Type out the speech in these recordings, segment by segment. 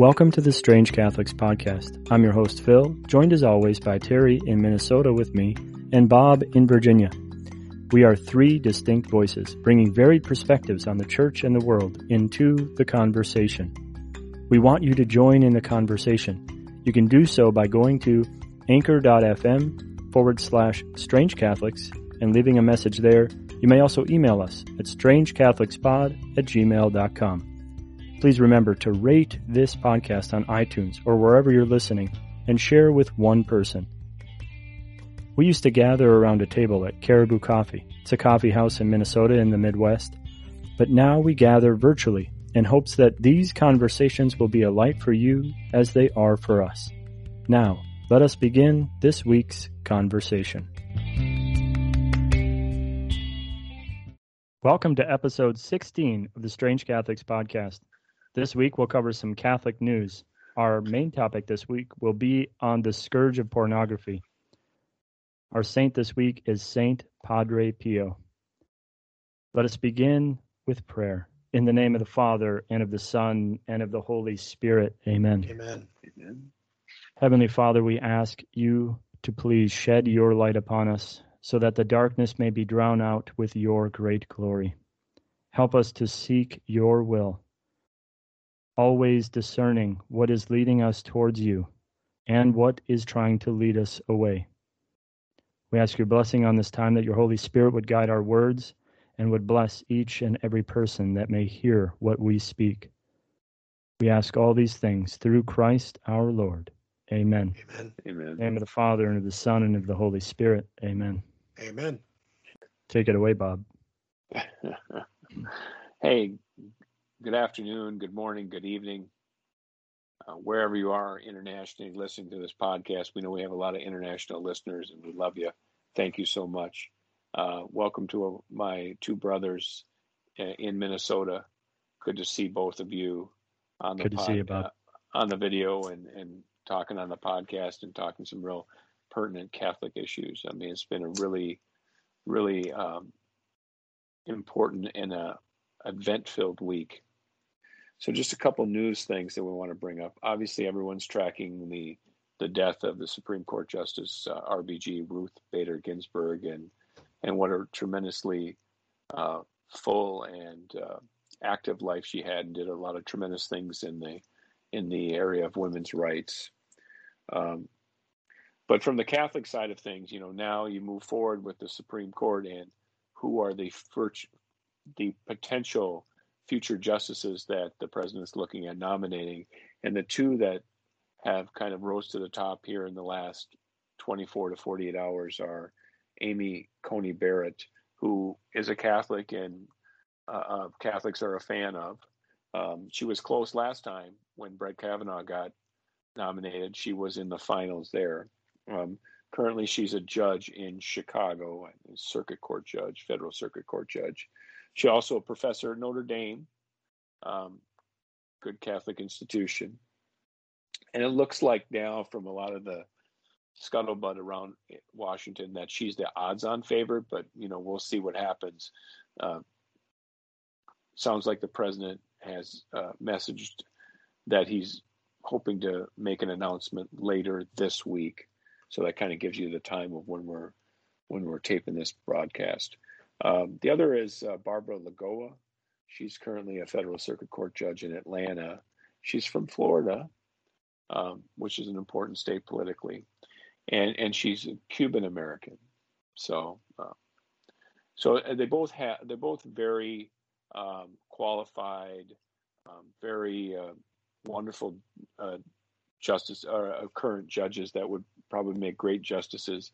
Welcome to the Strange Catholics podcast. I'm your host, Phil, joined as always by Terry in Minnesota with me and Bob in Virginia. We are three distinct voices, bringing varied perspectives on the church and the world into the conversation. We want you to join in the conversation. You can do so by going to anchor.fm forward slash strange Catholics and leaving a message there. You may also email us at strangecatholicspod at gmail.com. Please remember to rate this podcast on iTunes or wherever you're listening and share with one person. We used to gather around a table at Caribou Coffee. It's a coffee house in Minnesota in the Midwest. But now we gather virtually in hopes that these conversations will be a light for you as they are for us. Now, let us begin this week's conversation. Welcome to episode 16 of the Strange Catholics podcast. This week we'll cover some Catholic news. Our main topic this week will be on the scourge of pornography. Our saint this week is Saint Padre Pio. Let us begin with prayer. In the name of the Father, and of the Son, and of the Holy Spirit. Amen. Amen. Amen. Heavenly Father, we ask you to please shed your light upon us so that the darkness may be drowned out with your great glory. Help us to seek your will always discerning what is leading us towards you and what is trying to lead us away. We ask your blessing on this time that your Holy Spirit would guide our words and would bless each and every person that may hear what we speak. We ask all these things through Christ our Lord. Amen. Amen. Amen. In the name of the Father and of the Son and of the Holy Spirit. Amen. Amen. Take it away, Bob. hey, good afternoon, good morning, good evening, uh, wherever you are internationally listening to this podcast. We know we have a lot of international listeners, and we love you. Thank you so much. Uh, welcome to uh, my two brothers uh, in Minnesota. Good to see both of you on the good pod, to see you, Bob. Uh, on the video and and talking on the podcast and talking some real pertinent Catholic issues. I mean, it's been a really, really um, important and a event filled week so just a couple news things that we want to bring up. Obviously, everyone's tracking the the death of the Supreme Court Justice uh, RBG Ruth Bader Ginsburg and and what a tremendously uh, full and uh, active life she had and did a lot of tremendous things in the in the area of women's rights. Um, but from the Catholic side of things, you know, now you move forward with the Supreme Court and who are the the potential future justices that the president's looking at nominating. And the two that have kind of rose to the top here in the last 24 to 48 hours are Amy Coney Barrett, who is a Catholic and uh, uh, Catholics are a fan of. Um, she was close last time when Brett Kavanaugh got nominated. She was in the finals there. Um, currently, she's a judge in Chicago, a circuit court judge, federal circuit court judge. She also a professor at Notre Dame, um, good Catholic institution. And it looks like now, from a lot of the scuttlebutt around Washington, that she's the odds-on favorite. But you know, we'll see what happens. Uh, sounds like the president has uh, messaged that he's hoping to make an announcement later this week. So that kind of gives you the time of when we're when we're taping this broadcast. Um, the other is uh, Barbara Lagoa. She's currently a federal circuit court judge in Atlanta. She's from Florida, um, which is an important state politically, and and she's Cuban American. So, uh, so uh, they both have they're both very um, qualified, um, very uh, wonderful uh, justice or uh, current judges that would probably make great justices.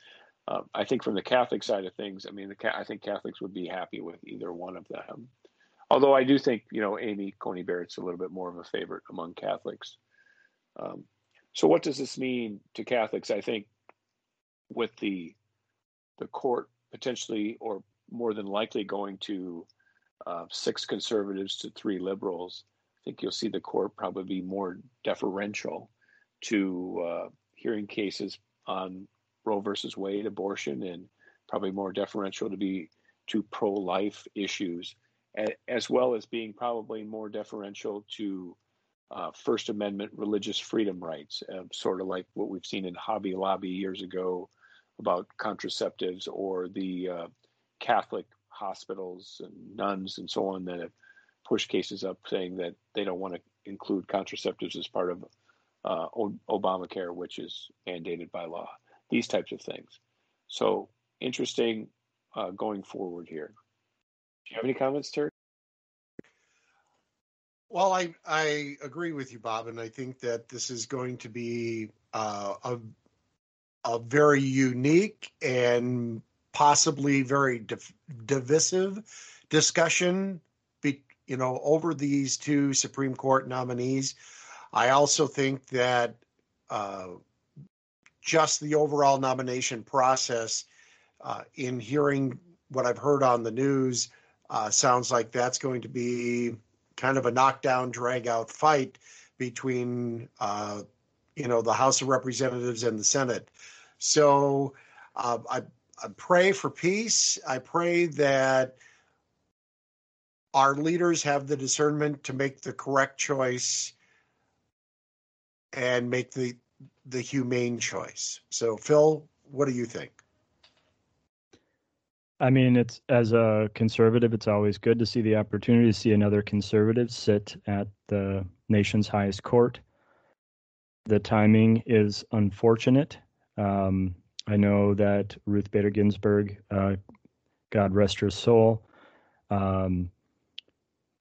Uh, I think from the Catholic side of things, I mean, the, I think Catholics would be happy with either one of them. Although I do think, you know, Amy Coney Barrett's a little bit more of a favorite among Catholics. Um, so, what does this mean to Catholics? I think with the the court potentially or more than likely going to uh, six conservatives to three liberals, I think you'll see the court probably be more deferential to uh, hearing cases on Roe versus Wade, abortion, and probably more deferential to be to pro-life issues, as well as being probably more deferential to uh, First Amendment religious freedom rights, uh, sort of like what we've seen in Hobby Lobby years ago about contraceptives, or the uh, Catholic hospitals and nuns and so on that have pushed cases up saying that they don't want to include contraceptives as part of uh, Obamacare, which is mandated by law. These types of things. So interesting uh, going forward here. Do you have any comments, Terry? Well, I I agree with you, Bob, and I think that this is going to be uh, a a very unique and possibly very div- divisive discussion, be, you know, over these two Supreme Court nominees. I also think that uh, just the overall nomination process, uh, in hearing what I've heard on the news, uh, sounds like that's going to be kind of a knockdown, drag out fight between, uh, you know, the House of Representatives and the Senate. So uh, I, I pray for peace. I pray that our leaders have the discernment to make the correct choice and make the the humane choice. So Phil, what do you think? I mean, it's as a conservative, it's always good to see the opportunity to see another conservative sit at the nation's highest court. The timing is unfortunate. Um, I know that Ruth Bader Ginsburg, uh, God rest her soul, um,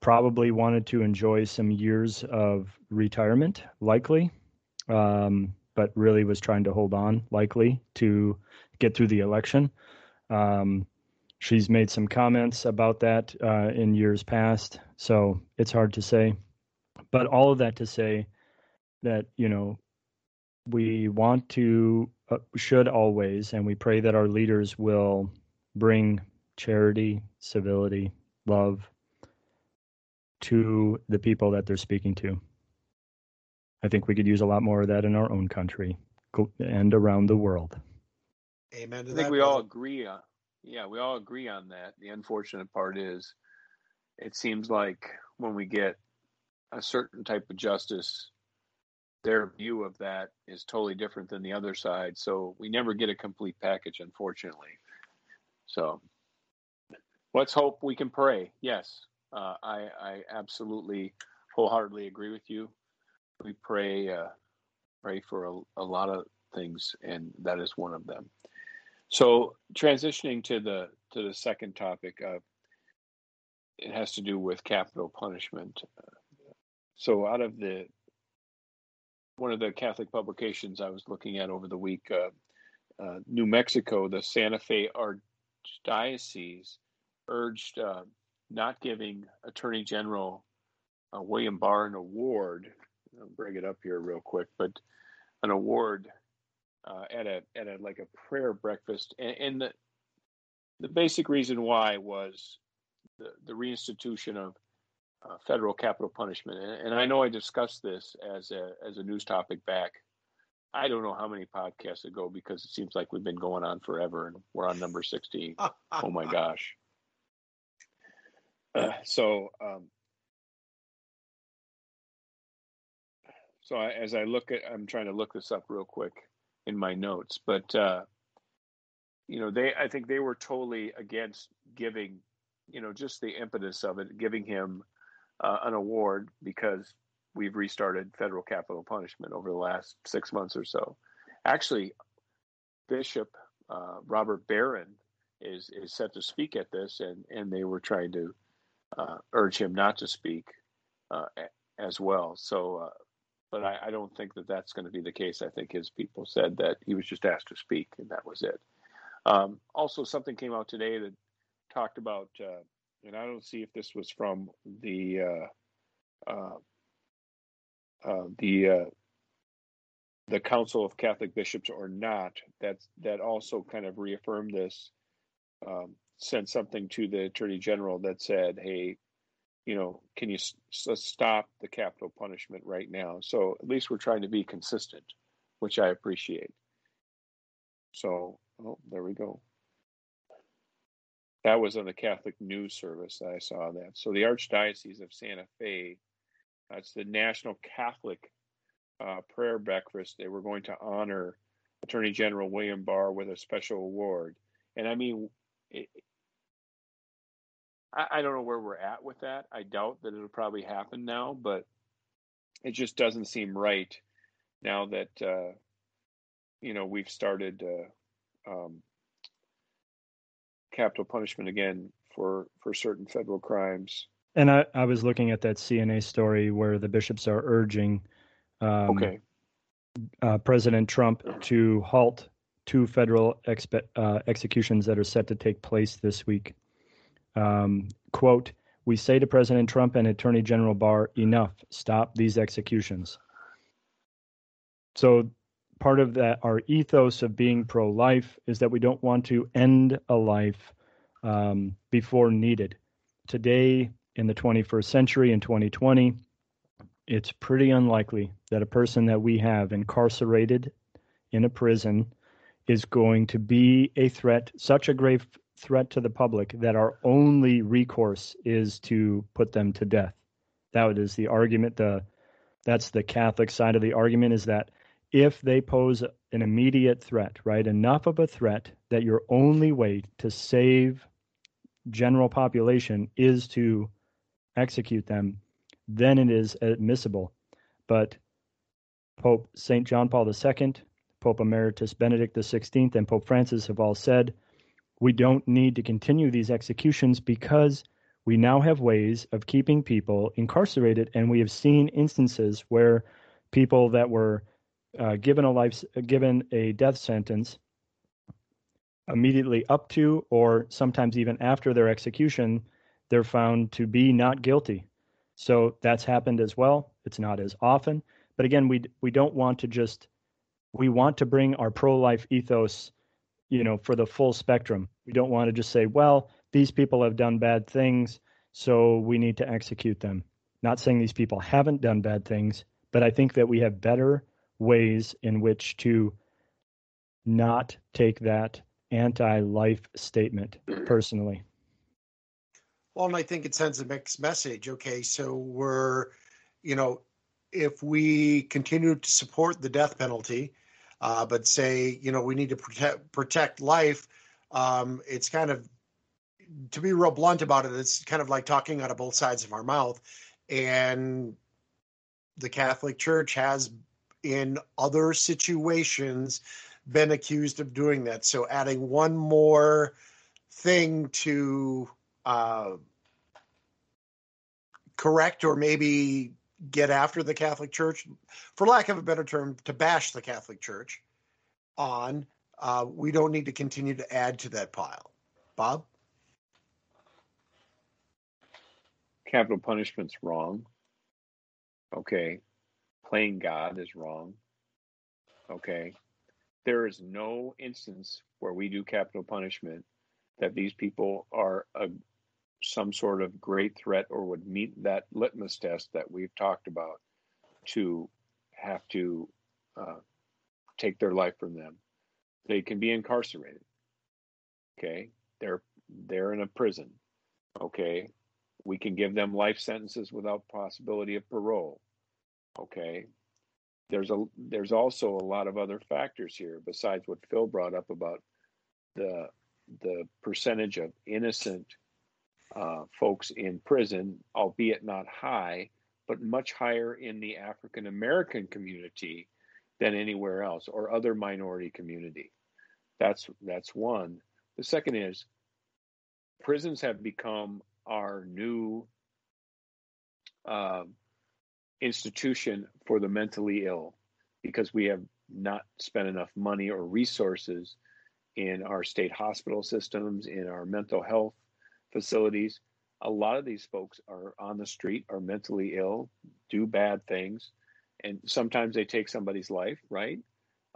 probably wanted to enjoy some years of retirement, likely, um, but really was trying to hold on, likely, to get through the election. Um, she's made some comments about that uh, in years past, so it's hard to say. But all of that to say that you know we want to uh, should always, and we pray that our leaders will bring charity, civility, love to the people that they're speaking to. I think we could use a lot more of that in our own country and around the world. Amen. I think we all agree on yeah, we all agree on that. The unfortunate part is it seems like when we get a certain type of justice, their view of that is totally different than the other side. So we never get a complete package, unfortunately. So let's hope we can pray. Yes, uh, I, I absolutely wholeheartedly agree with you. We pray uh, pray for a, a lot of things, and that is one of them. So transitioning to the to the second topic, uh, it has to do with capital punishment. So out of the one of the Catholic publications I was looking at over the week, uh, uh, New Mexico, the Santa Fe Archdiocese urged uh, not giving Attorney General uh, William Barr an award. I'll bring it up here real quick, but an award uh, at a at a like a prayer breakfast, and, and the the basic reason why was the, the reinstitution of uh, federal capital punishment. And, and, I know I discussed this as a as a news topic back. I don't know how many podcasts ago because it seems like we've been going on forever, and we're on number sixteen. oh my gosh! Uh, so, um, so I, as I look at, I'm trying to look this up real quick in my notes, but uh, you know, they I think they were totally against giving, you know, just the impetus of it, giving him uh, an award because we've restarted federal capital punishment over the last six months or so. Actually, Bishop uh, Robert Barron is is set to speak at this, and and they were trying to uh, urge him not to speak uh, as well. So uh, but I, I don't think that that's going to be the case. I think his people said that he was just asked to speak, and that was it. Um, also, something came out today that talked about, uh, and I don't see if this was from the uh, uh, uh the uh, the Council of Catholic Bishops or not. That that also kind of reaffirmed this. Um, sent something to the Attorney General that said, "Hey, you know, can you s- stop the capital punishment right now? So at least we're trying to be consistent, which I appreciate. So, oh, there we go. That was on the Catholic News Service that I saw that. So the Archdiocese of Santa Fe That's the National Catholic uh, Prayer Breakfast. They were going to honor Attorney General William Barr with a special award. And I mean, I, I don't know where we're at with that. I doubt that it'll probably happen now, but it just doesn't seem right now that uh, you know we've started uh, um, capital punishment again for for certain federal crimes. And I, I was looking at that CNA story where the bishops are urging um, okay. uh, President Trump to halt two federal expe- uh, executions that are set to take place this week. Um, quote, we say to President Trump and Attorney General Barr, enough, stop these executions. So, part of that, our ethos of being pro life is that we don't want to end a life um, before needed. Today, in the 21st century, in 2020, it's pretty unlikely that a person that we have incarcerated in a prison is going to be a threat, such a grave threat to the public that our only recourse is to put them to death. That is the argument. The that's the Catholic side of the argument is that if they pose an immediate threat, right, enough of a threat that your only way to save general population is to execute them, then it is admissible. But Pope St. John Paul II, Pope Emeritus Benedict XVI, and Pope Francis have all said we don't need to continue these executions because we now have ways of keeping people incarcerated, and we have seen instances where people that were uh, given a life given a death sentence immediately up to or sometimes even after their execution they're found to be not guilty. So that's happened as well. It's not as often. But again we we don't want to just we want to bring our pro-life ethos you know, for the full spectrum. We don't want to just say, well, these people have done bad things, so we need to execute them. Not saying these people haven't done bad things, but I think that we have better ways in which to not take that anti life statement personally. Well, and I think it sends a mixed message. Okay, so we're, you know, if we continue to support the death penalty, uh, but say you know we need to protect protect life. Um, it's kind of to be real blunt about it. It's kind of like talking out of both sides of our mouth, and the Catholic Church has in other situations been accused of doing that. So adding one more thing to uh, correct or maybe get after the Catholic Church, for lack of a better term, to bash the Catholic Church on. Uh, we don't need to continue to add to that pile. Bob? Capital punishment's wrong. Okay. Playing God is wrong. Okay. There is no instance where we do capital punishment that these people are a, some sort of great threat or would meet that litmus test that we've talked about to have to uh, take their life from them. They can be incarcerated. Okay, they're they're in a prison. Okay, we can give them life sentences without possibility of parole. Okay, there's a there's also a lot of other factors here besides what Phil brought up about the the percentage of innocent uh, folks in prison, albeit not high, but much higher in the African American community than anywhere else or other minority community. That's that's one. The second is prisons have become our new uh, institution for the mentally ill because we have not spent enough money or resources in our state hospital systems, in our mental health facilities. A lot of these folks are on the street, are mentally ill, do bad things, and sometimes they take somebody's life, right?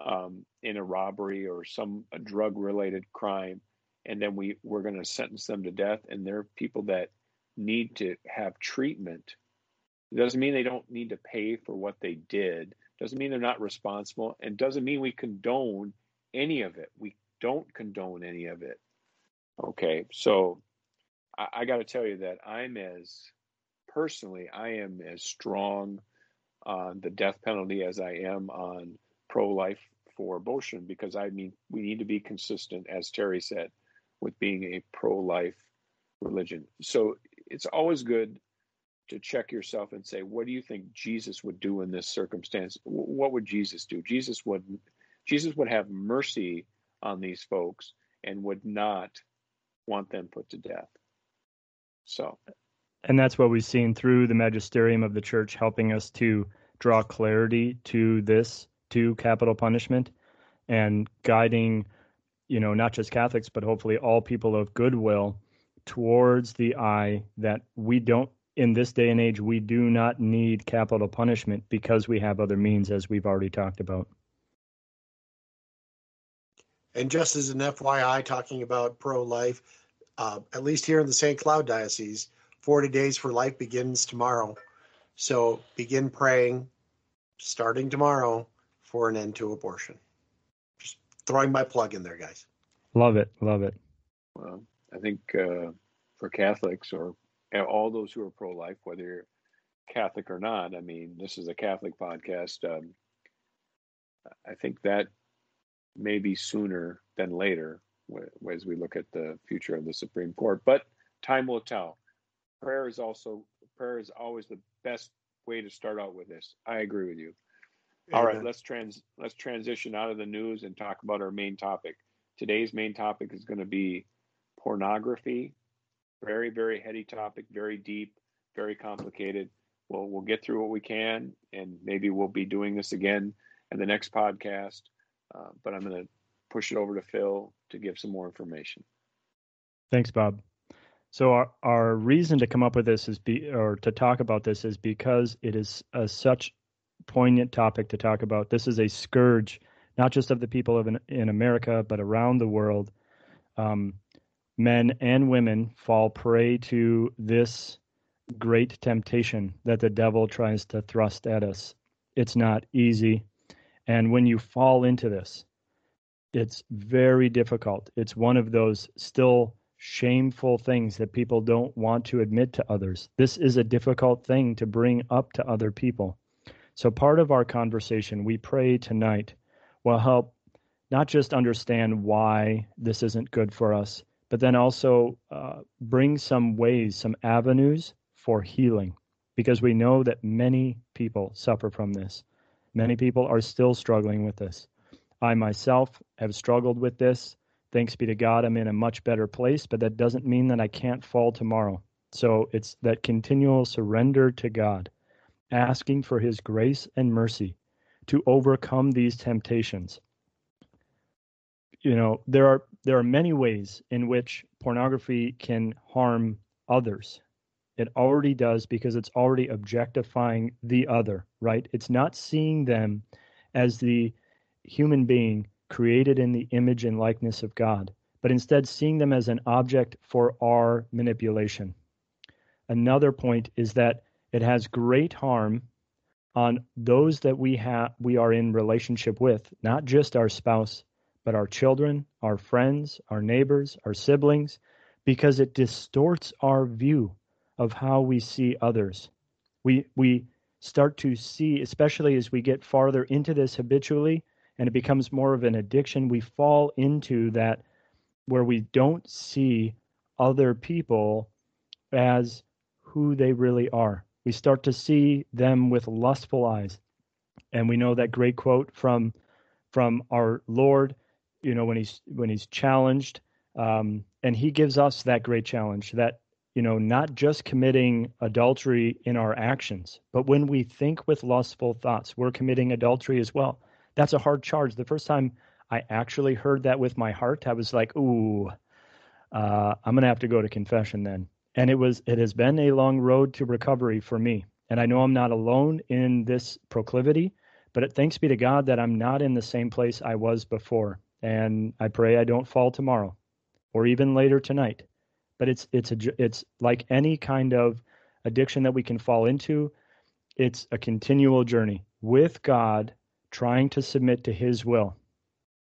Um, in a robbery or some drug related crime. And then we, we're going to sentence them to death. And they're people that need to have treatment. It doesn't mean they don't need to pay for what they did. Doesn't mean they're not responsible. And doesn't mean we condone any of it. We don't condone any of it. Okay. So I, I got to tell you that I'm as personally, I am as strong on the death penalty as I am on pro life for abortion because I mean, we need to be consistent, as Terry said, with being a pro life religion. So it's always good to check yourself and say, what do you think Jesus would do in this circumstance? What would Jesus do? Jesus would Jesus would have mercy on these folks and would not want them put to death. So. And that's what we've seen through the magisterium of the church helping us to draw clarity to this to capital punishment and guiding you know not just catholics but hopefully all people of goodwill towards the eye that we don't in this day and age we do not need capital punishment because we have other means as we've already talked about. And just as an fyi talking about pro-life uh, at least here in the st cloud diocese 40 days for life begins tomorrow so begin praying starting tomorrow for an end to abortion just throwing my plug in there guys love it love it well i think uh, for catholics or all those who are pro-life, whether you're Catholic or not. I mean, this is a Catholic podcast. Um, I think that maybe sooner than later as we look at the future of the Supreme Court. But time will tell. Prayer is also prayer is always the best way to start out with this. I agree with you. All right, let's trans let's transition out of the news and talk about our main topic. Today's main topic is going to be pornography very, very heady topic, very deep, very complicated. We'll we'll get through what we can, and maybe we'll be doing this again in the next podcast. Uh, but I'm going to push it over to Phil to give some more information. Thanks, Bob. So our, our reason to come up with this is be or to talk about this is because it is a, such poignant topic to talk about. This is a scourge, not just of the people of in, in America, but around the world. Um, men and women fall prey to this great temptation that the devil tries to thrust at us. It's not easy. And when you fall into this, it's very difficult. It's one of those still shameful things that people don't want to admit to others. This is a difficult thing to bring up to other people. So, part of our conversation, we pray tonight, will help not just understand why this isn't good for us, but then also uh, bring some ways, some avenues for healing, because we know that many people suffer from this. Many people are still struggling with this. I myself have struggled with this. Thanks be to God, I'm in a much better place, but that doesn't mean that I can't fall tomorrow. So it's that continual surrender to God, asking for His grace and mercy to overcome these temptations you know there are there are many ways in which pornography can harm others it already does because it's already objectifying the other right it's not seeing them as the human being created in the image and likeness of god but instead seeing them as an object for our manipulation another point is that it has great harm on those that we have we are in relationship with not just our spouse but our children, our friends, our neighbors, our siblings, because it distorts our view of how we see others. We, we start to see, especially as we get farther into this habitually and it becomes more of an addiction, we fall into that where we don't see other people as who they really are. We start to see them with lustful eyes. And we know that great quote from from our Lord you know when he's when he's challenged um, and he gives us that great challenge that you know not just committing adultery in our actions but when we think with lustful thoughts we're committing adultery as well that's a hard charge the first time i actually heard that with my heart i was like ooh uh, i'm gonna have to go to confession then and it was it has been a long road to recovery for me and i know i'm not alone in this proclivity but it, thanks be to god that i'm not in the same place i was before and I pray I don't fall tomorrow or even later tonight. But it's it's a it's like any kind of addiction that we can fall into. It's a continual journey with God, trying to submit to His will,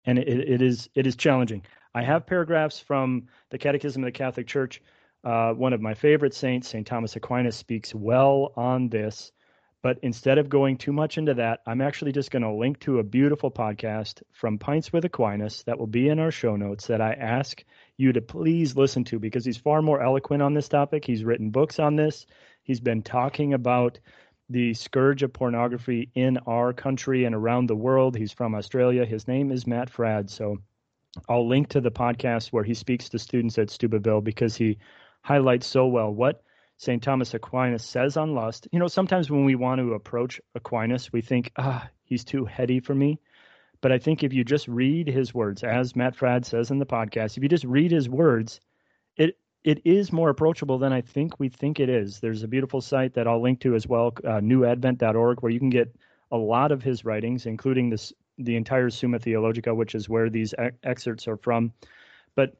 and it, it is it is challenging. I have paragraphs from the Catechism of the Catholic Church Uh, one of my favorite saints, St. Thomas Aquinas, speaks well on this. But instead of going too much into that, I'm actually just going to link to a beautiful podcast from Pints with Aquinas that will be in our show notes that I ask you to please listen to because he's far more eloquent on this topic. He's written books on this. He's been talking about the scourge of pornography in our country and around the world. He's from Australia. His name is Matt Fradd. So I'll link to the podcast where he speaks to students at Steubenville because he highlights so well what St. Thomas Aquinas says on lust. You know, sometimes when we want to approach Aquinas, we think, ah, he's too heady for me. But I think if you just read his words, as Matt Fradd says in the podcast, if you just read his words, it it is more approachable than I think we think it is. There's a beautiful site that I'll link to as well, uh, newadvent.org, where you can get a lot of his writings, including this the entire Summa Theologica, which is where these ex- excerpts are from. But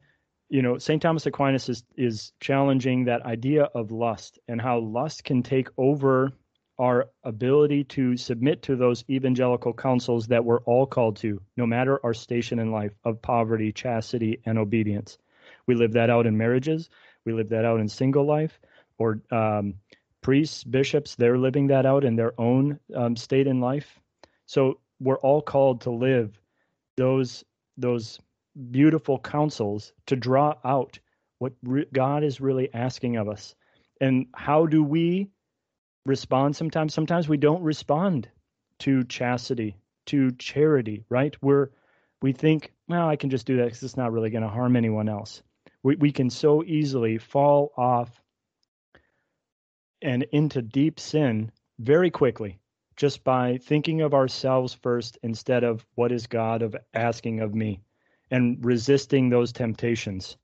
you know, St. Thomas Aquinas is, is challenging that idea of lust and how lust can take over our ability to submit to those evangelical counsels that we're all called to, no matter our station in life of poverty, chastity, and obedience. We live that out in marriages, we live that out in single life, or um, priests, bishops, they're living that out in their own um, state in life. So we're all called to live those those beautiful counsels to draw out what re- God is really asking of us. And how do we respond sometimes? Sometimes we don't respond to chastity, to charity, right? We're we think, well, I can just do that because it's not really going to harm anyone else. We we can so easily fall off and into deep sin very quickly just by thinking of ourselves first instead of what is God of asking of me and resisting those temptations.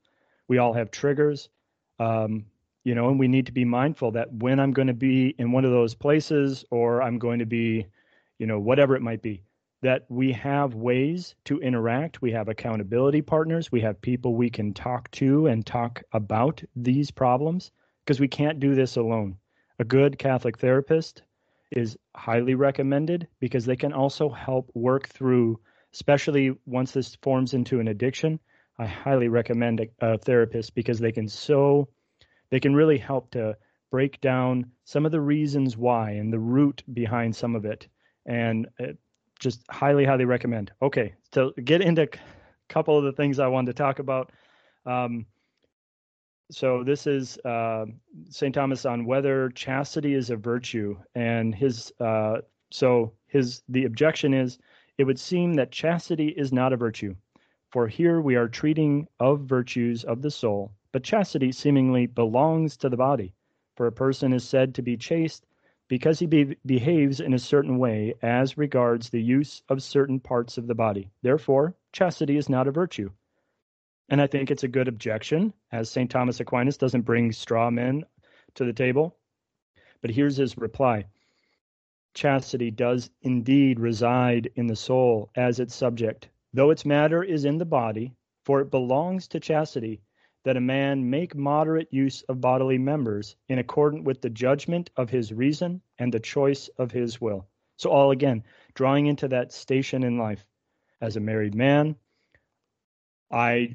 We all have triggers, um, you know, and we need to be mindful that when I'm going to be in one of those places or I'm going to be, you know, whatever it might be, that we have ways to interact. We have accountability partners. We have people we can talk to and talk about these problems because we can't do this alone. A good Catholic therapist is highly recommended because they can also help work through especially once this forms into an addiction. I highly recommend a, a therapist because they can so they can really help to break down some of the reasons why and the root behind some of it and uh, just highly highly recommend okay to get into a couple of the things i wanted to talk about um, so this is uh, st thomas on whether chastity is a virtue and his uh, so his the objection is it would seem that chastity is not a virtue. For here we are treating of virtues of the soul, but chastity seemingly belongs to the body. For a person is said to be chaste because he be- behaves in a certain way as regards the use of certain parts of the body. Therefore, chastity is not a virtue. And I think it's a good objection, as St. Thomas Aquinas doesn't bring straw men to the table. But here's his reply chastity does indeed reside in the soul as its subject, though its matter is in the body, for it belongs to chastity that a man make moderate use of bodily members in accordance with the judgment of his reason and the choice of his will. So, all again, drawing into that station in life. As a married man, I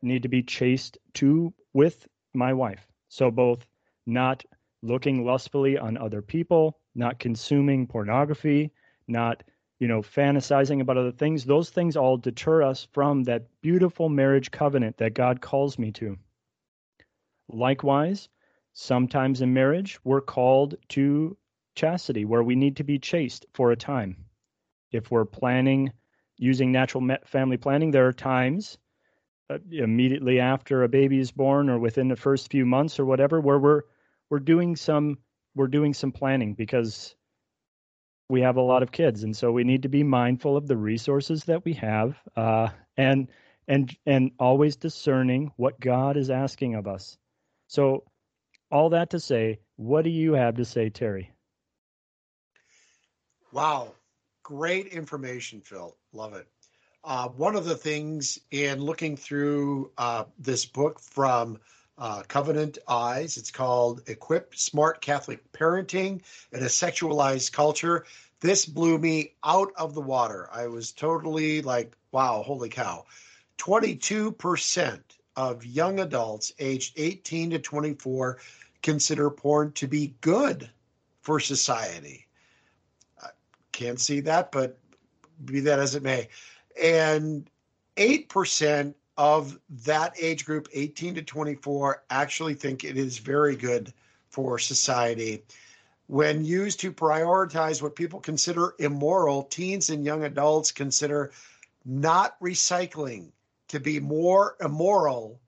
need to be chaste too with my wife. So, both not looking lustfully on other people, not consuming pornography, not you know fantasizing about other things those things all deter us from that beautiful marriage covenant that God calls me to. Likewise sometimes in marriage we're called to chastity where we need to be chaste for a time. If we're planning using natural family planning there are times uh, immediately after a baby is born or within the first few months or whatever where we're we're doing some we're doing some planning because we have a lot of kids, and so we need to be mindful of the resources that we have, uh, and and and always discerning what God is asking of us. So, all that to say, what do you have to say, Terry? Wow, great information, Phil. Love it. Uh, one of the things in looking through uh, this book from uh, Covenant Eyes. It's called Equip Smart Catholic Parenting in a Sexualized Culture. This blew me out of the water. I was totally like, wow, holy cow. 22% of young adults aged 18 to 24 consider porn to be good for society. I can't see that, but be that as it may. And 8% of that age group, 18 to 24, actually think it is very good for society. When used to prioritize what people consider immoral, teens and young adults consider not recycling to be more immoral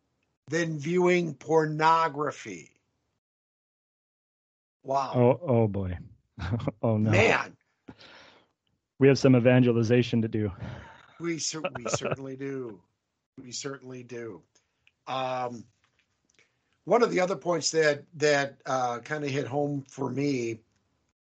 than viewing pornography. Wow. Oh, oh boy. oh no. Man. We have some evangelization to do. We, we certainly do. We certainly do. Um, one of the other points that that uh, kind of hit home for me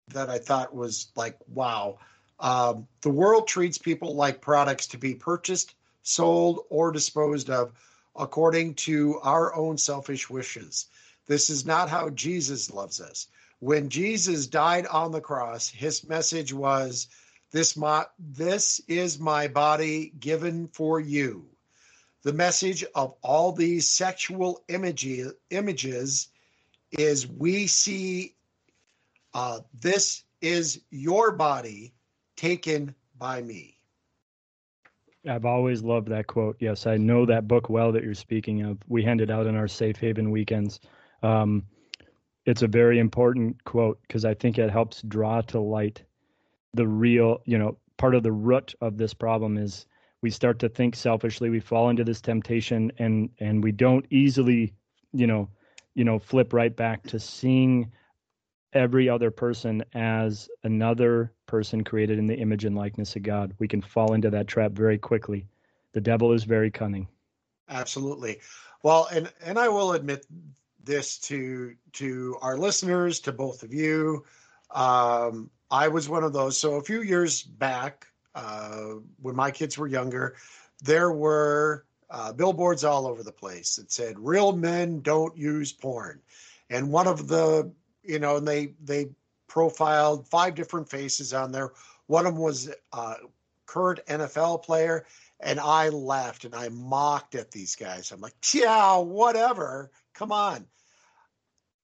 that I thought was like, wow, um, the world treats people like products to be purchased, sold, or disposed of according to our own selfish wishes. This is not how Jesus loves us. When Jesus died on the cross, his message was, "This my this is my body given for you." The message of all these sexual images images is we see uh, this is your body taken by me. I've always loved that quote. Yes, I know that book well that you're speaking of. We hand it out in our safe haven weekends. Um, it's a very important quote because I think it helps draw to light the real, you know, part of the root of this problem is we start to think selfishly, we fall into this temptation and and we don't easily, you know, you know, flip right back to seeing every other person as another person created in the image and likeness of God. We can fall into that trap very quickly. The devil is very cunning. Absolutely. Well, and and I will admit this to to our listeners, to both of you. Um, I was one of those. So a few years back, uh, when my kids were younger, there were uh, billboards all over the place that said "Real men don't use porn," and one of the you know, and they they profiled five different faces on there. One of them was a uh, current NFL player, and I laughed and I mocked at these guys. I'm like, yeah, whatever. Come on.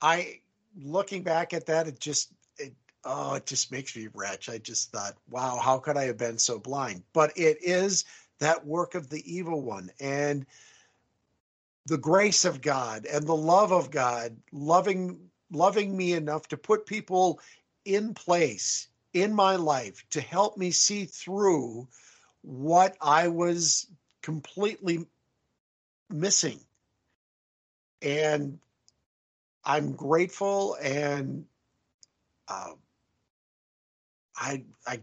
I looking back at that, it just oh, it just makes me wretch. I just thought, wow, how could I have been so blind? But it is that work of the evil one. And the grace of God and the love of God, loving loving me enough to put people in place in my life to help me see through what I was completely missing. And I'm grateful and uh, I I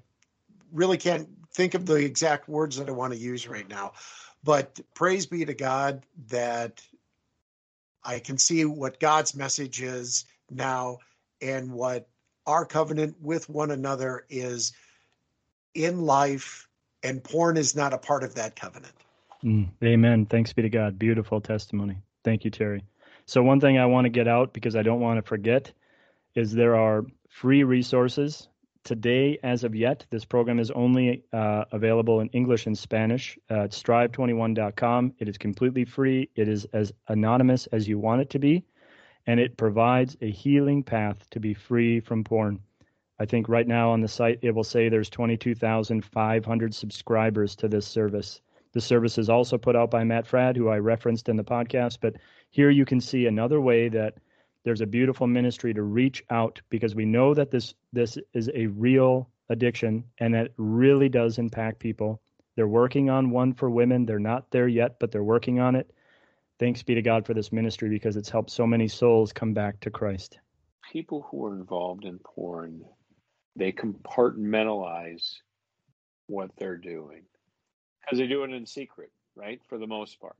really can't think of the exact words that I want to use right now. But praise be to God that I can see what God's message is now and what our covenant with one another is in life, and porn is not a part of that covenant. Mm, amen. Thanks be to God. Beautiful testimony. Thank you, Terry. So, one thing I want to get out because I don't want to forget is there are free resources. Today, as of yet, this program is only uh, available in English and Spanish at strive21.com. It is completely free. It is as anonymous as you want it to be and it provides a healing path to be free from porn. I think right now on the site it will say there's 22,500 subscribers to this service. The service is also put out by Matt Fradd, who I referenced in the podcast. But here you can see another way that there's a beautiful ministry to reach out because we know that this this is a real addiction and that really does impact people. They're working on one for women. They're not there yet, but they're working on it thanks be to God for this ministry because it's helped so many souls come back to Christ. People who are involved in porn, they compartmentalize what they're doing because they do it in secret, right? For the most part,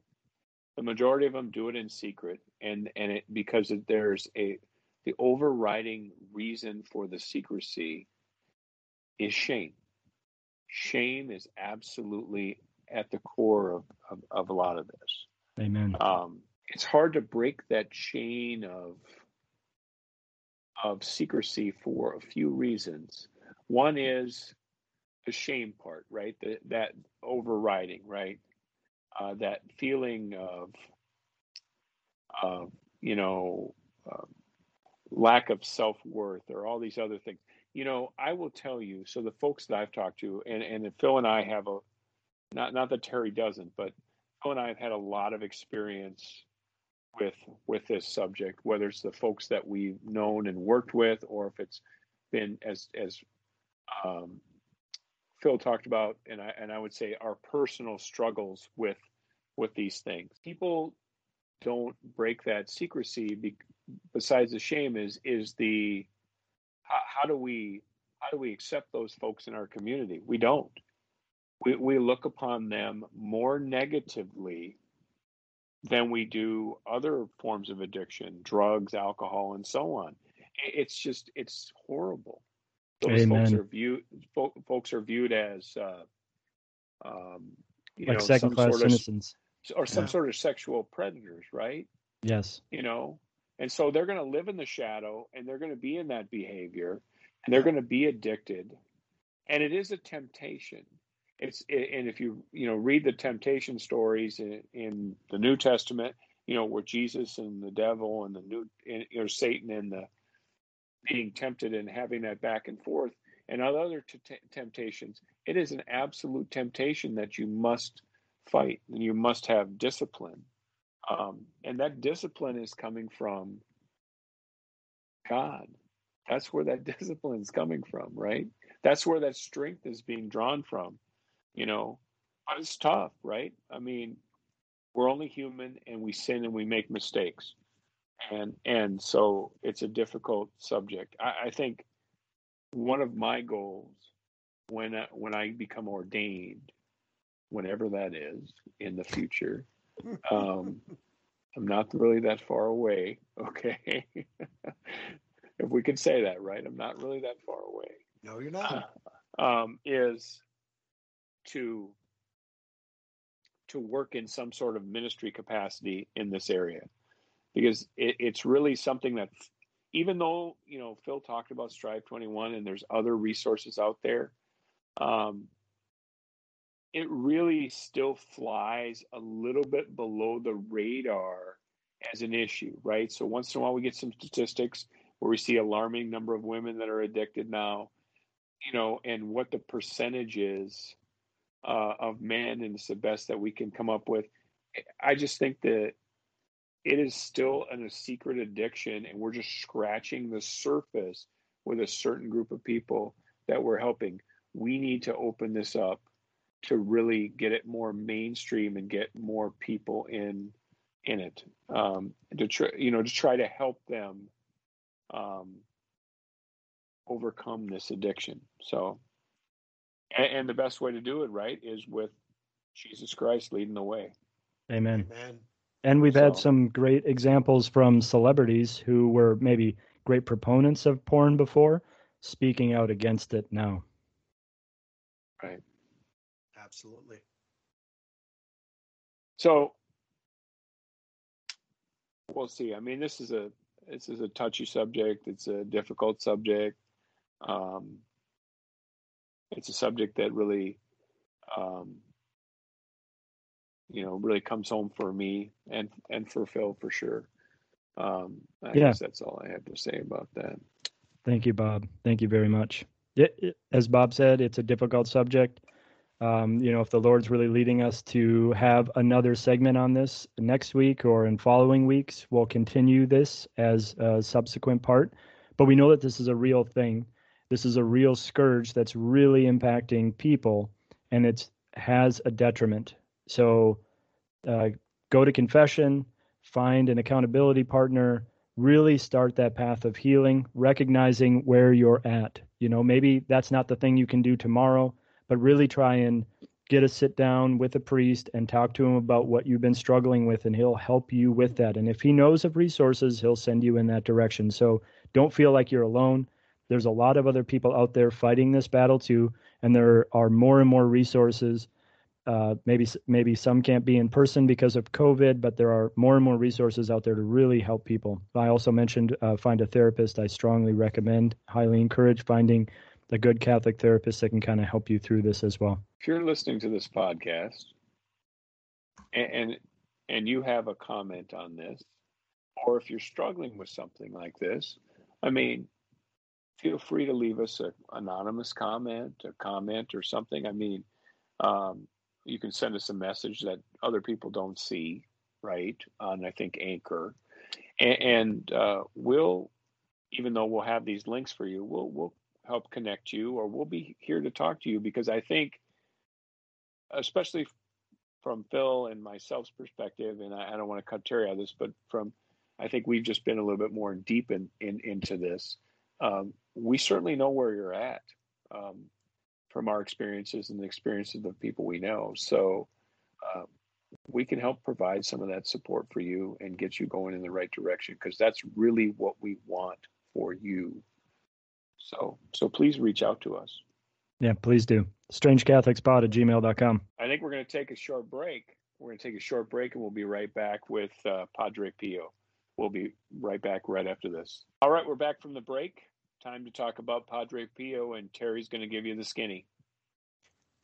the majority of them do it in secret, and and it because there's a the overriding reason for the secrecy is shame. Shame is absolutely at the core of, of, of a lot of this. Amen. Um, it's hard to break that chain of of secrecy for a few reasons. One is the shame part, right? The, that overriding, right? Uh, that feeling of uh, you know, uh, lack of self worth, or all these other things. You know, I will tell you. So the folks that I've talked to, and and Phil and I have a, not not that Terry doesn't, but Phil and I have had a lot of experience with with this subject, whether it's the folks that we've known and worked with, or if it's been as as um, Phil talked about, and I and I would say our personal struggles with with these things. People don't break that secrecy. Be, besides the shame, is is the how, how do we how do we accept those folks in our community? We don't. We we look upon them more negatively than we do other forms of addiction, drugs, alcohol, and so on. It's just it's horrible. Those Amen. folks are viewed folks are viewed as uh, um, you like know second class sort of, citizens or some yeah. sort of sexual predators, right? Yes. You know, and so they're going to live in the shadow and they're going to be in that behavior and they're going to be addicted, and it is a temptation it's and if you you know read the temptation stories in, in the New Testament, you know where Jesus and the devil and the new and, you know Satan and the being tempted and having that back and forth and other t- temptations, it is an absolute temptation that you must fight and you must have discipline, um, and that discipline is coming from God. That's where that discipline is coming from, right? That's where that strength is being drawn from you know, it's tough, right? I mean, we're only human and we sin and we make mistakes. And and so it's a difficult subject. I, I think one of my goals when I, when I become ordained, whenever that is in the future, um, I'm not really that far away. Okay, if we could say that, right? I'm not really that far away. No, you're not. Um, is to to work in some sort of ministry capacity in this area because it, it's really something that even though you know phil talked about strive 21 and there's other resources out there um, it really still flies a little bit below the radar as an issue right so once in a while we get some statistics where we see alarming number of women that are addicted now you know and what the percentage is uh, of men, and it's the best that we can come up with. I just think that it is still an, a secret addiction, and we're just scratching the surface with a certain group of people that we're helping. We need to open this up to really get it more mainstream and get more people in in it um, to try, you know, to try to help them um, overcome this addiction. So and, and the best way to do it, right, is with Jesus Christ leading the way. Amen. Amen. And we've so, had some great examples from celebrities who were maybe great proponents of porn before, speaking out against it now. Right. Absolutely. So we'll see. I mean, this is a this is a touchy subject. It's a difficult subject. Um, it's a subject that really, um, you know, really comes home for me and and for Phil for sure. Um, I yeah. guess that's all I have to say about that. Thank you, Bob. Thank you very much. It, it, as Bob said, it's a difficult subject. Um, you know, if the Lord's really leading us to have another segment on this next week or in following weeks, we'll continue this as a subsequent part. But we know that this is a real thing this is a real scourge that's really impacting people and it has a detriment. So uh, go to confession, find an accountability partner, really start that path of healing, recognizing where you're at. You know, maybe that's not the thing you can do tomorrow, but really try and get a sit down with a priest and talk to him about what you've been struggling with, and he'll help you with that. And if he knows of resources, he'll send you in that direction. So don't feel like you're alone. There's a lot of other people out there fighting this battle too, and there are more and more resources. Uh, maybe maybe some can't be in person because of COVID, but there are more and more resources out there to really help people. I also mentioned uh, find a therapist. I strongly recommend, highly encourage finding a good Catholic therapist that can kind of help you through this as well. If you're listening to this podcast and, and and you have a comment on this, or if you're struggling with something like this, I mean, feel free to leave us an anonymous comment, a comment, or something. I mean, um, you can send us a message that other people don't see, right? On I think Anchor, and, and uh, we'll, even though we'll have these links for you, we'll we'll help connect you, or we'll be here to talk to you because I think, especially from Phil and myself's perspective, and I, I don't want to cut Terry out of this, but from I think we've just been a little bit more deep in, in into this. Um, we certainly know where you're at um, from our experiences and the experiences of people we know. So uh, we can help provide some of that support for you and get you going in the right direction because that's really what we want for you. So so please reach out to us. Yeah, please do. StrangeCatholicsPod at gmail.com. I think we're going to take a short break. We're going to take a short break and we'll be right back with uh, Padre Pio. We'll be right back right after this. All right, we're back from the break. Time to talk about Padre Pio, and Terry's going to give you the skinny.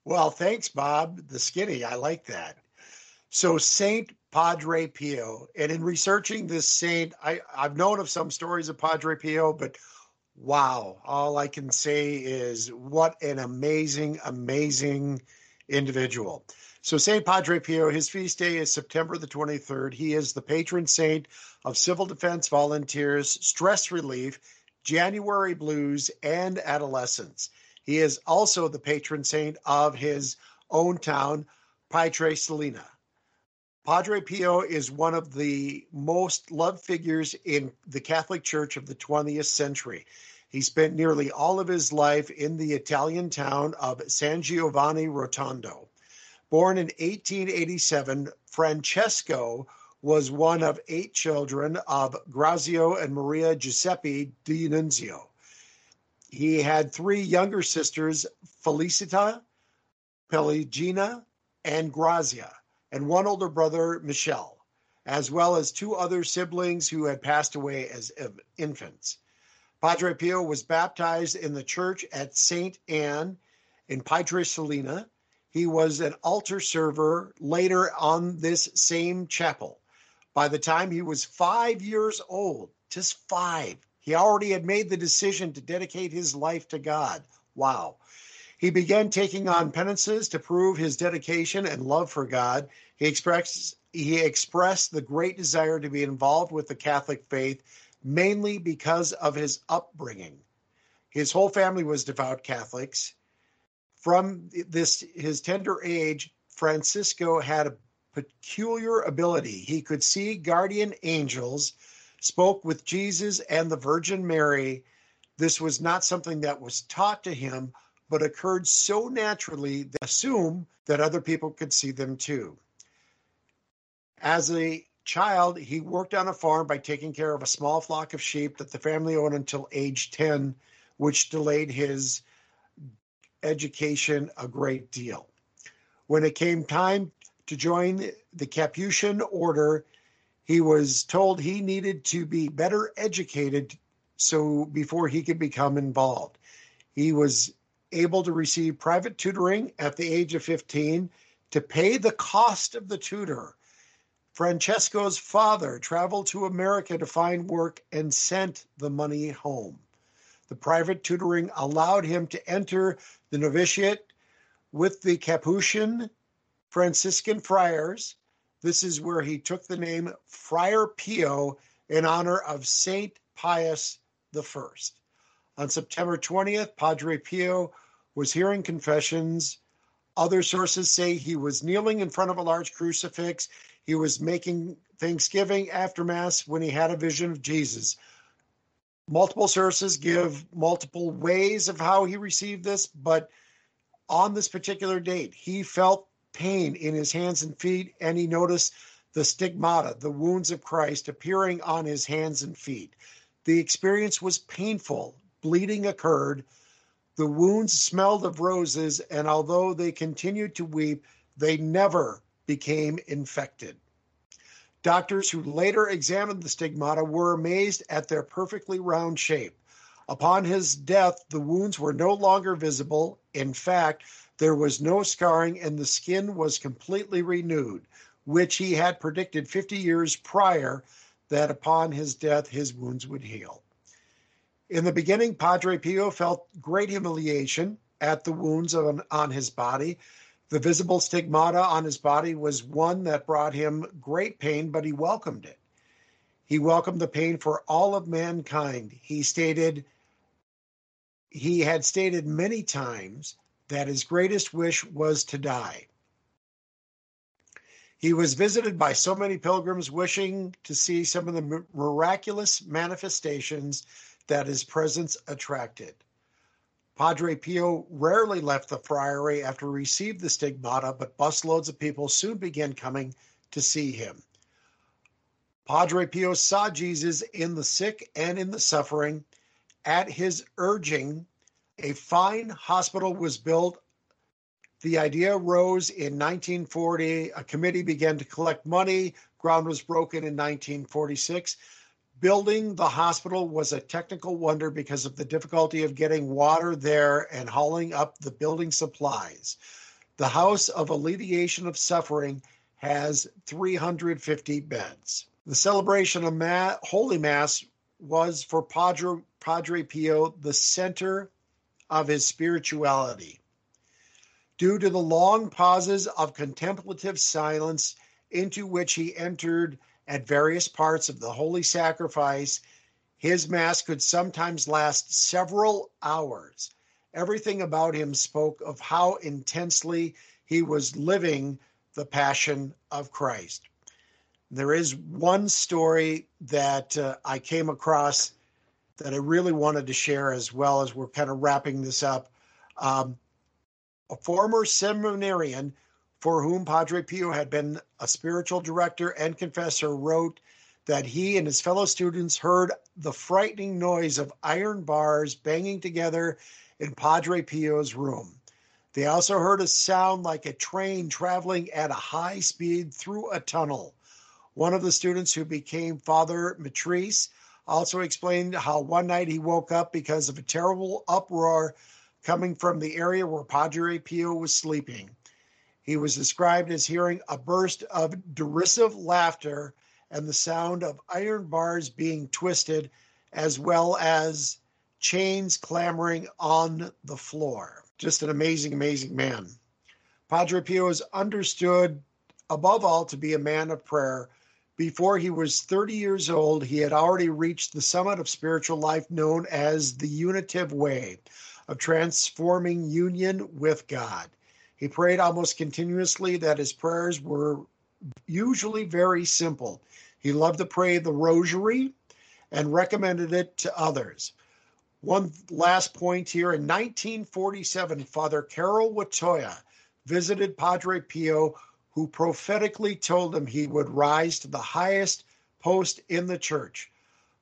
Well, thanks, Bob. The skinny, I like that. So, Saint Padre Pio, and in researching this saint, I, I've known of some stories of Padre Pio, but wow, all I can say is what an amazing, amazing individual. So, St. Padre Pio, his feast day is September the 23rd. He is the patron saint of civil defense volunteers, stress relief, January blues, and adolescence. He is also the patron saint of his own town, Pietrelcina. Padre Pio is one of the most loved figures in the Catholic Church of the 20th century. He spent nearly all of his life in the Italian town of San Giovanni Rotondo. Born in 1887, Francesco was one of eight children of Grazio and Maria Giuseppe D'Annunzio. He had three younger sisters, Felicita, Pelagina, and Grazia, and one older brother, Michel, as well as two other siblings who had passed away as infants. Padre Pio was baptized in the church at St. Anne in Pietrelcina. he was an altar server later on this same chapel. By the time he was five years old, just five, he already had made the decision to dedicate his life to God. Wow. He began taking on penances to prove his dedication and love for God. He expressed he expressed the great desire to be involved with the Catholic faith, mainly because of his upbringing. His whole family was devout Catholics. From this his tender age, Francisco had a peculiar ability. He could see guardian angels, spoke with Jesus and the Virgin Mary. This was not something that was taught to him, but occurred so naturally that assume that other people could see them too. As a child, he worked on a farm by taking care of a small flock of sheep that the family owned until age 10, which delayed his education a great deal. When it came time to join the Capuchin order, he was told he needed to be better educated so before he could become involved. He was able to receive private tutoring at the age of 15 to pay the cost of the tutor. Francesco's father traveled to America to find work and sent the money home. The private tutoring allowed him to enter the novitiate with the Capuchin Franciscan friars. This is where he took the name Friar Pio in honor of Saint Pius I. On September 20th, Padre Pio was hearing confessions. Other sources say he was kneeling in front of a large crucifix. He was making Thanksgiving after Mass when he had a vision of Jesus. Multiple sources give multiple ways of how he received this, but on this particular date, he felt pain in his hands and feet, and he noticed the stigmata, the wounds of Christ, appearing on his hands and feet. The experience was painful. Bleeding occurred. The wounds smelled of roses, and although they continued to weep, they never became infected. Doctors who later examined the stigmata were amazed at their perfectly round shape. Upon his death, the wounds were no longer visible. In fact, there was no scarring and the skin was completely renewed, which he had predicted 50 years prior that upon his death his wounds would heal. In the beginning, Padre Pio felt great humiliation at the wounds on, on his body. The visible stigmata on his body was one that brought him great pain, but he welcomed it. He welcomed the pain for all of mankind. He stated, he had stated many times that his greatest wish was to die. He was visited by so many pilgrims wishing to see some of the miraculous manifestations that his presence attracted. Padre Pio rarely left the friary after he received the stigmata, but busloads of people soon began coming to see him. Padre Pio saw Jesus in the sick and in the suffering. At his urging, a fine hospital was built. The idea arose in 1940. A committee began to collect money. Ground was broken in 1946. Building the hospital was a technical wonder because of the difficulty of getting water there and hauling up the building supplies. The House of Alleviation of Suffering has 350 beds. The celebration of Ma- Holy Mass was for Padre, Padre Pio the center of his spirituality. Due to the long pauses of contemplative silence into which he entered at various parts of the Holy Sacrifice, his Mass could sometimes last several hours. Everything about him spoke of how intensely he was living the Passion of Christ. There is one story that uh, I came across that I really wanted to share as well as we're kind of wrapping this up. Um, a former seminarian for whom Padre Pio had been a spiritual director and confessor wrote that he and his fellow students heard the frightening noise of iron bars banging together in Padre Pio's room. They also heard a sound like a train traveling at a high speed through a tunnel. One of the students who became Father Matrice also explained how one night he woke up because of a terrible uproar coming from the area where Padre Pio was sleeping. He was described as hearing a burst of derisive laughter and the sound of iron bars being twisted, as well as chains clamoring on the floor. Just an amazing, amazing man. Padre Pio is understood above all to be a man of prayer before he was 30 years old, he had already reached the summit of spiritual life known as the unitive way of transforming union with God. He prayed almost continuously that his prayers were usually very simple. He loved to pray the rosary and recommended it to others. One last point here in 1947, Father Karol Wojtyła visited Padre Pio who prophetically told him he would rise to the highest post in the church.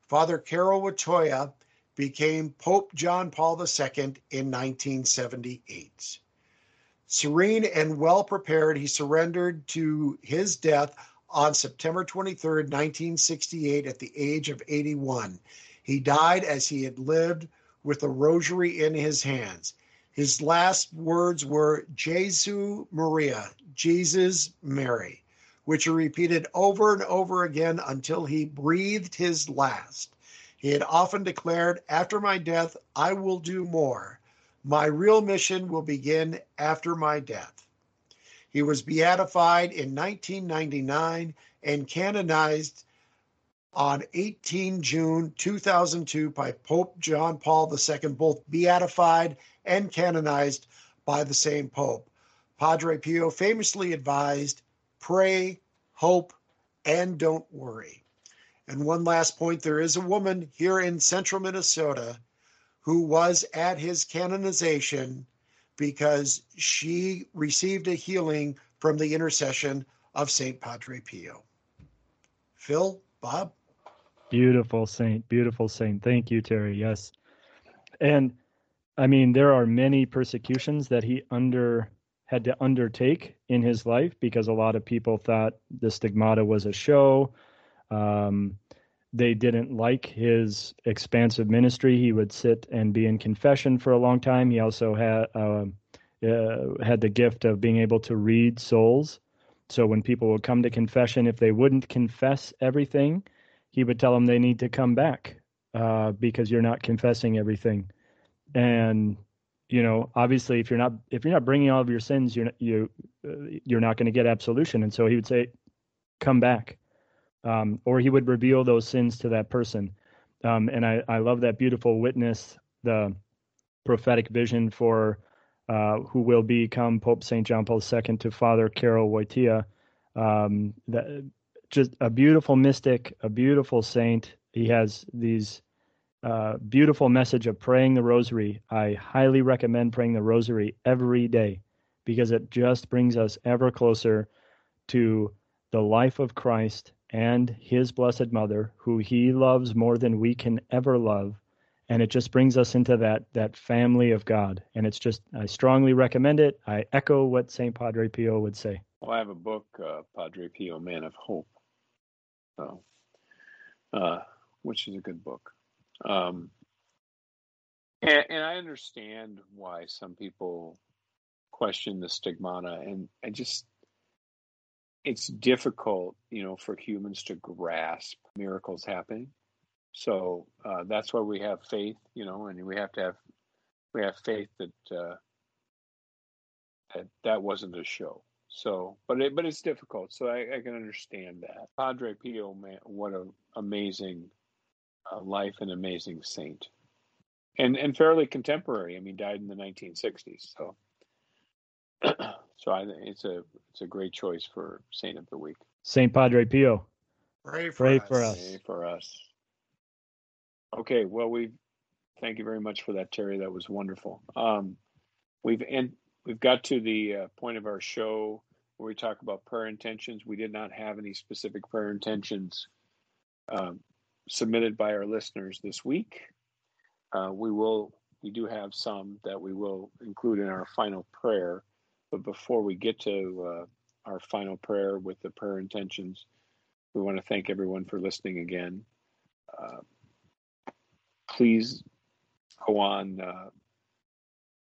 Father Karol Wojtyła became Pope John Paul II in 1978. Serene and well prepared, he surrendered to his death on September 23, 1968, at the age of 81. He died as he had lived with a rosary in his hands. His last words were Jesu Maria, Jesus Mary, which are repeated over and over again until he breathed his last. He had often declared, After my death, I will do more. My real mission will begin after my death. He was beatified in 1999 and canonized on 18 June 2002 by Pope John Paul II, both beatified and canonized by the same Pope. Padre Pio famously advised pray, hope, and don't worry. And one last point there is a woman here in central Minnesota who was at his canonization because she received a healing from the intercession of St. Padre Pio. Phil, Bob? Beautiful saint, beautiful saint. Thank you, Terry. Yes. And I mean, there are many persecutions that he under had to undertake in his life because a lot of people thought the stigmata was a show. Um, they didn't like his expansive ministry. He would sit and be in confession for a long time. He also had uh, uh, had the gift of being able to read souls. So when people would come to confession, if they wouldn't confess everything, he would tell them they need to come back uh, because you're not confessing everything. And you know, obviously, if you're not if you're not bringing all of your sins, you're not, you uh, you're not going to get absolution. And so he would say, "Come back," um, or he would reveal those sins to that person. Um, and I I love that beautiful witness, the prophetic vision for uh, who will become Pope Saint John Paul II to Father Karol Wojtyla. Um, that, just a beautiful mystic, a beautiful saint. He has these uh, beautiful message of praying the rosary. I highly recommend praying the rosary every day because it just brings us ever closer to the life of Christ and his blessed mother who he loves more than we can ever love and it just brings us into that that family of God and it's just I strongly recommend it. I echo what St. Padre Pio would say. Well, I have a book uh, Padre Pio Man of Hope. So uh, which is a good book. Um, and, and I understand why some people question the stigmata, and I just it's difficult, you know, for humans to grasp miracles happening. So uh, that's why we have faith, you know, and we have to have we have faith that uh, that that wasn't a show. So, but it, but it's difficult. So I, I can understand that. Padre Pio, man, what an amazing uh, life an amazing saint, and and fairly contemporary. I mean, died in the 1960s. So, so I think it's a it's a great choice for Saint of the Week. Saint Padre Pio. Pray for Pray us. for us. Pray for us. Okay, well we thank you very much for that, Terry. That was wonderful. Um, we've and we've got to the uh, point of our show where we talk about prayer intentions. We did not have any specific prayer intentions um, submitted by our listeners this week. Uh, we will, we do have some that we will include in our final prayer. But before we get to uh, our final prayer with the prayer intentions, we want to thank everyone for listening again. Uh, please go on uh,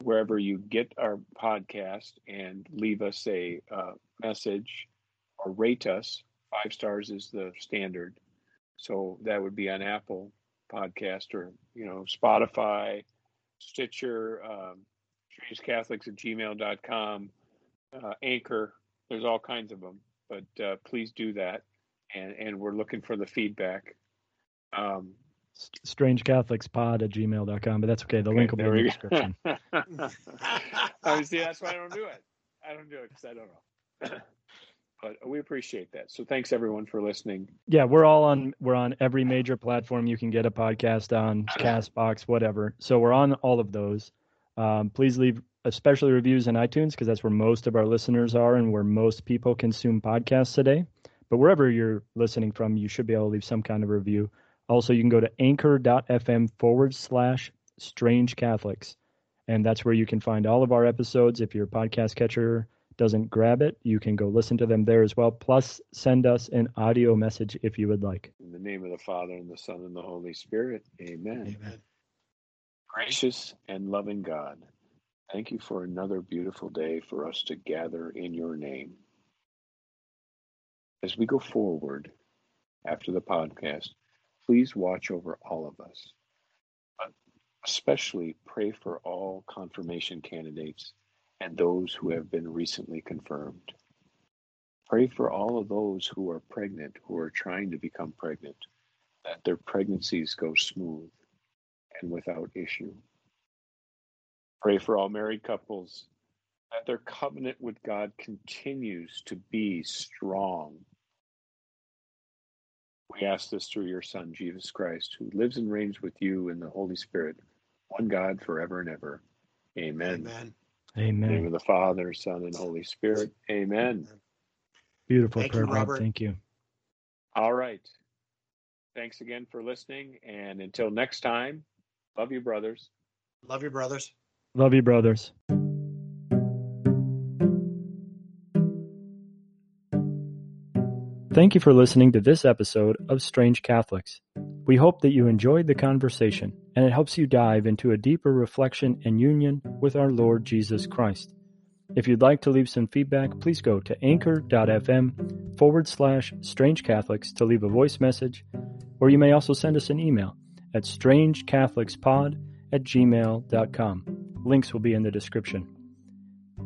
wherever you get our podcast and leave us a uh, message or rate us. Five stars is the standard. So that would be on Apple Podcast or, you know, Spotify, Stitcher, um, Catholics at gmail.com, uh, Anchor. There's all kinds of them, but uh, please do that. And, and we're looking for the feedback. Um, Strange Catholics Pod at gmail.com, but that's okay. The okay, link will be in the description. oh, see, that's why I don't do it. I don't do it because I don't know. But we appreciate that. So thanks everyone for listening. yeah, we're all on we're on every major platform you can get a podcast on, Castbox, whatever. So we're on all of those. Um, please leave especially reviews in iTunes because that's where most of our listeners are and where most people consume podcasts today. But wherever you're listening from, you should be able to leave some kind of review. Also, you can go to anchor.fm forward slash strange Catholics. And that's where you can find all of our episodes. If your podcast catcher doesn't grab it, you can go listen to them there as well. Plus, send us an audio message if you would like. In the name of the Father and the Son and the Holy Spirit. Amen. Amen. Gracious and loving God, thank you for another beautiful day for us to gather in your name. As we go forward after the podcast, please watch over all of us. But especially pray for all confirmation candidates and those who have been recently confirmed. Pray for all of those who are pregnant, who are trying to become pregnant, that their pregnancies go smooth and without issue. Pray for all married couples that their covenant with God continues to be strong. We ask this through your Son, Jesus Christ, who lives and reigns with you in the Holy Spirit, one God forever and ever. Amen. Amen. In the name Amen. of the Father, Son, and Holy Spirit. Amen. Beautiful Thank prayer, you, Bob. Robert. Thank you. All right. Thanks again for listening. And until next time, love you, brothers. Love you, brothers. Love you, brothers. Thank you for listening to this episode of Strange Catholics. We hope that you enjoyed the conversation and it helps you dive into a deeper reflection and union with our Lord Jesus Christ. If you'd like to leave some feedback, please go to anchor.fm forward slash strange Catholics to leave a voice message. or you may also send us an email at strangecatholicspod at gmail.com. Links will be in the description.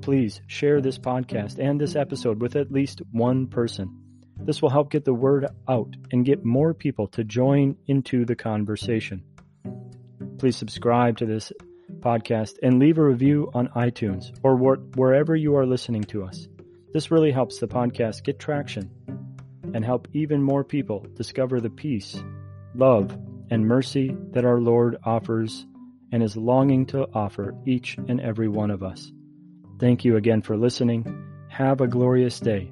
Please share this podcast and this episode with at least one person. This will help get the word out and get more people to join into the conversation. Please subscribe to this podcast and leave a review on iTunes or wherever you are listening to us. This really helps the podcast get traction and help even more people discover the peace, love, and mercy that our Lord offers and is longing to offer each and every one of us. Thank you again for listening. Have a glorious day,